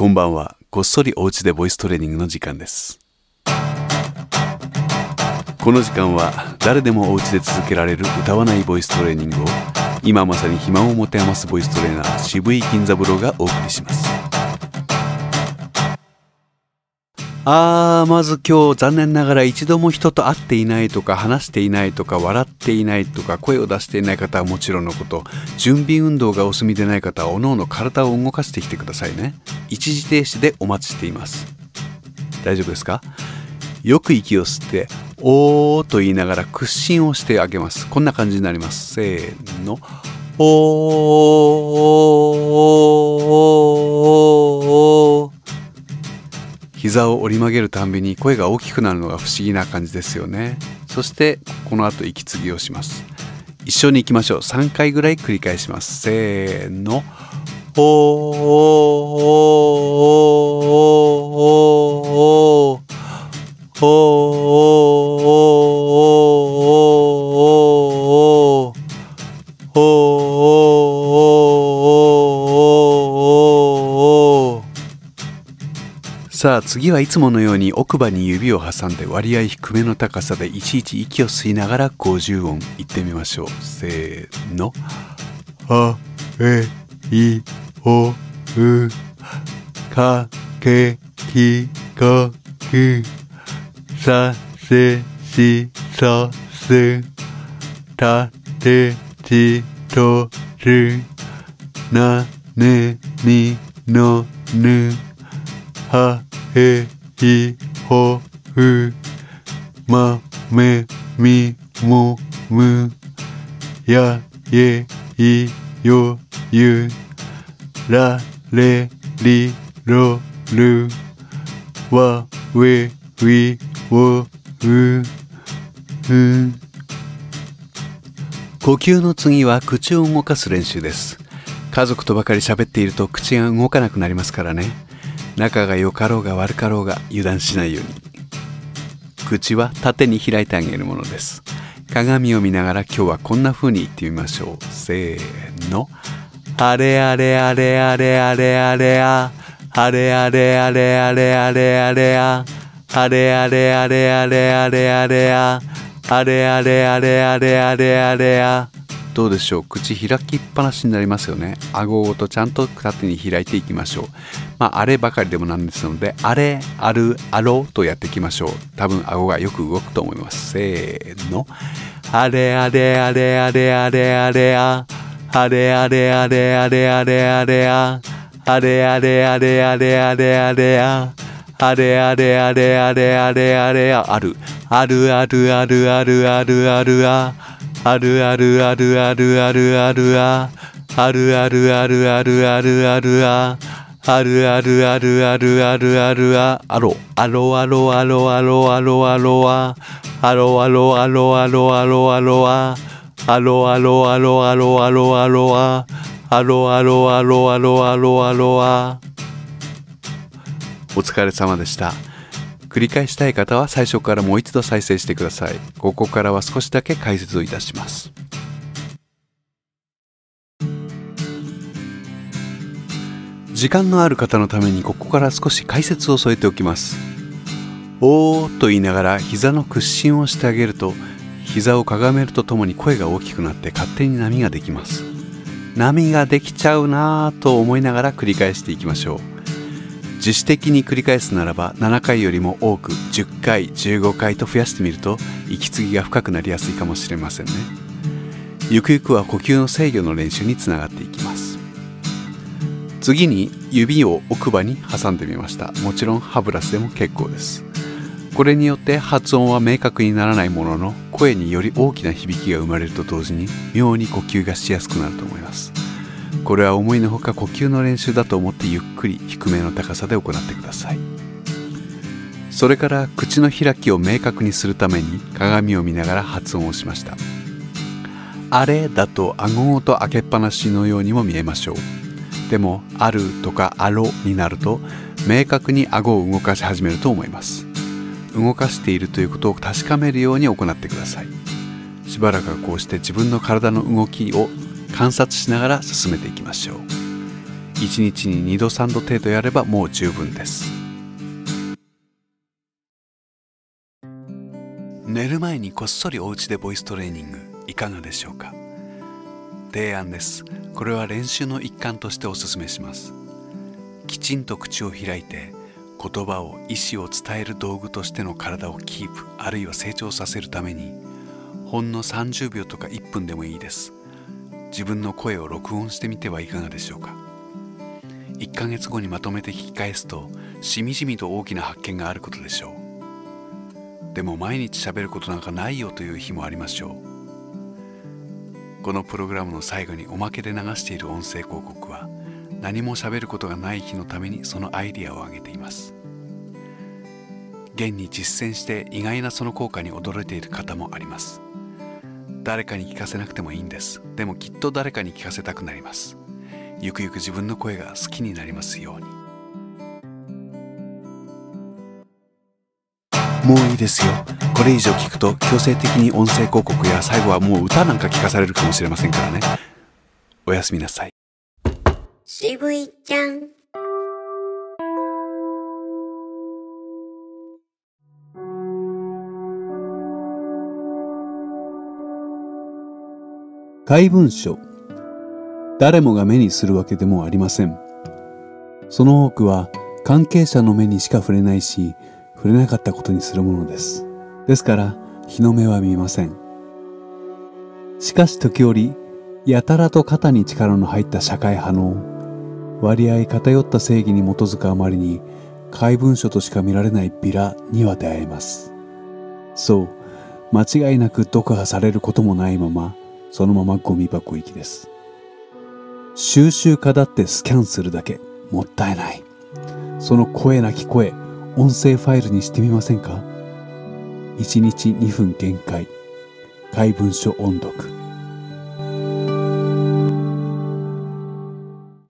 こんばんは。こっそりお家でボイストレーニングの時間です。この時間は誰でもお家で続けられる歌わないボイストレーニングを今まさに暇を持て余すボイストレーナー渋井金三郎がお送りします。あー、まず今日残念ながら一度も人と会っていないとか話していないとか笑っていないとか声を出していない方はもちろんのこと。準備運動がお済みでない方はおのおの体を動かしてきてくださいね。一時停止でお待ちしています。大丈夫ですか？よく息を吸っておーと言いながら屈伸をしてあげます。こんな感じになります。せーの。おー。膝を折り曲げるたんびに声が大きくなるのが不思議な感じですよね。そしてこの後息継ぎをします。一緒に行きましょう。3回ぐらい繰り返します。せーの。おー。おー。さあ次はいつものように奥歯に指を挟んで割合低めの高さでいちいち息を吸いながら50音言ってみましょう。せーの。あえいおうかけきこきさせしそすたてちとる。なねにのぬ。はへいほうまめみもむやえいよゆられりろるわ we we をうう呼吸の次は口を動かす練習です家族とばかり喋っていると口が動かなくなりますからね仲が良かろうが悪かろうが油断しないように。口は縦に開いてあげるものです。鏡を見ながら今日はこんな風に言ってみましょう。せーの。あれあれあれあれあれあれあ。れあれあれあれあれあれあれあれあ。れあれあれあれあれあれあれあ。れあれあれあれあれあれあれあれあ。れあれあれあれあれあれあれあれあれあれあれあれどうでしょう？口開きっぱなしになりますよね。顎ごとちゃんと縦に開いていきましょう。まああればかりでもなんですのであれあるあろうとやっていきましょう。多分顎がよく動くと思います。せーの。あれあれあれあれあれあれああれあれあれあれあれあれああれあれあれあれあれあれああれあれあれあれあれあれあある。あるあるあるあるあるあるああるあるあるあるあるあるああるあるあるあるあるあるああるあるあるあるあるあるああろあろあろあろあろあろあろああろあろあろあろあろあろああろあろあろあろあろあろああろあろあろあろあろあろあお疲れ様でした繰り返したい方は最初からもう一度再生してください。ここからは少しだけ解説をいたします。時間のある方のためにここから少し解説を添えておきます。おーと言いながら膝の屈伸をしてあげると膝をかがめるとともに声が大きくなって勝手に波ができます。波ができちゃうなぁと思いながら繰り返していきましょう。自主的に繰り返すならば7回よりも多く10回15回と増やしてみると息継ぎが深くなりやすいかもしれませんね。ゆくゆくは呼吸の制御の練習につながっていきます。次に指を奥歯に挟んでみました。もちろん歯ブラシでも結構です。これによって発音は明確にならないものの声により大きな響きが生まれると同時に妙に呼吸がしやすくなると思います。これは思いのほか呼吸の練習だと思ってゆっくり低めの高さで行ってください。それから口の開きを明確にするために鏡を見ながら発音をしました。あれだと顎ごと開けっぱなしのようにも見えましょう。でもあるとかあろになると明確に顎を動かし始めると思います。動かしているということを確かめるように行ってください。しばらくはこうして自分の体の動きを観察しながら進めていきましょう。1日に2度3度程度やればもう十分です。寝る前にこっそりお家でボイストレーニングいかがでしょうか？提案です。これは練習の一環としてお勧めします。きちんと口を開いて言葉を意思を伝える道具としての体をキープあるいは成長させるためにほんの30秒とか1分でもいいです。自分の声を録音してみてはいかがでしょうか。1ヶ月後にまとめて聞き返すとしみじみと大きな発見があることでしょう。でも毎日喋ることなんかないよという日もありましょう。このプログラムの最後におまけで流している音声広告は何も喋ることがない日のためにそのアイディアを挙げています。現に実践して意外なその効果に驚いている方もあります。誰かに聞かせなくてもいいんです。でもきっと誰かに聞かせたくなります。ゆくゆく自分の声が好きになりますように。もういいですよ。これ以上聞くと強制的に音声広告や最後はもう歌なんか聞かされるかもしれませんからね。おやすみなさい。渋いちゃん。怪文書。誰もが目にするわけでもありません。その多くは関係者の目にしか触れないし触れなかったことにするものです。ですから日の目は見ません。しかし時折やたらと肩に力の入った社会派の割合偏った正義に基づくあまりに怪文書としか見られないビラには出会えます。そう間違いなく読破されることもないままそのままゴミ箱行きです。収集家だってスキャンするだけもったいない。その声なき声音声ファイルにしてみませんか？1日2分限界。怪文書音読。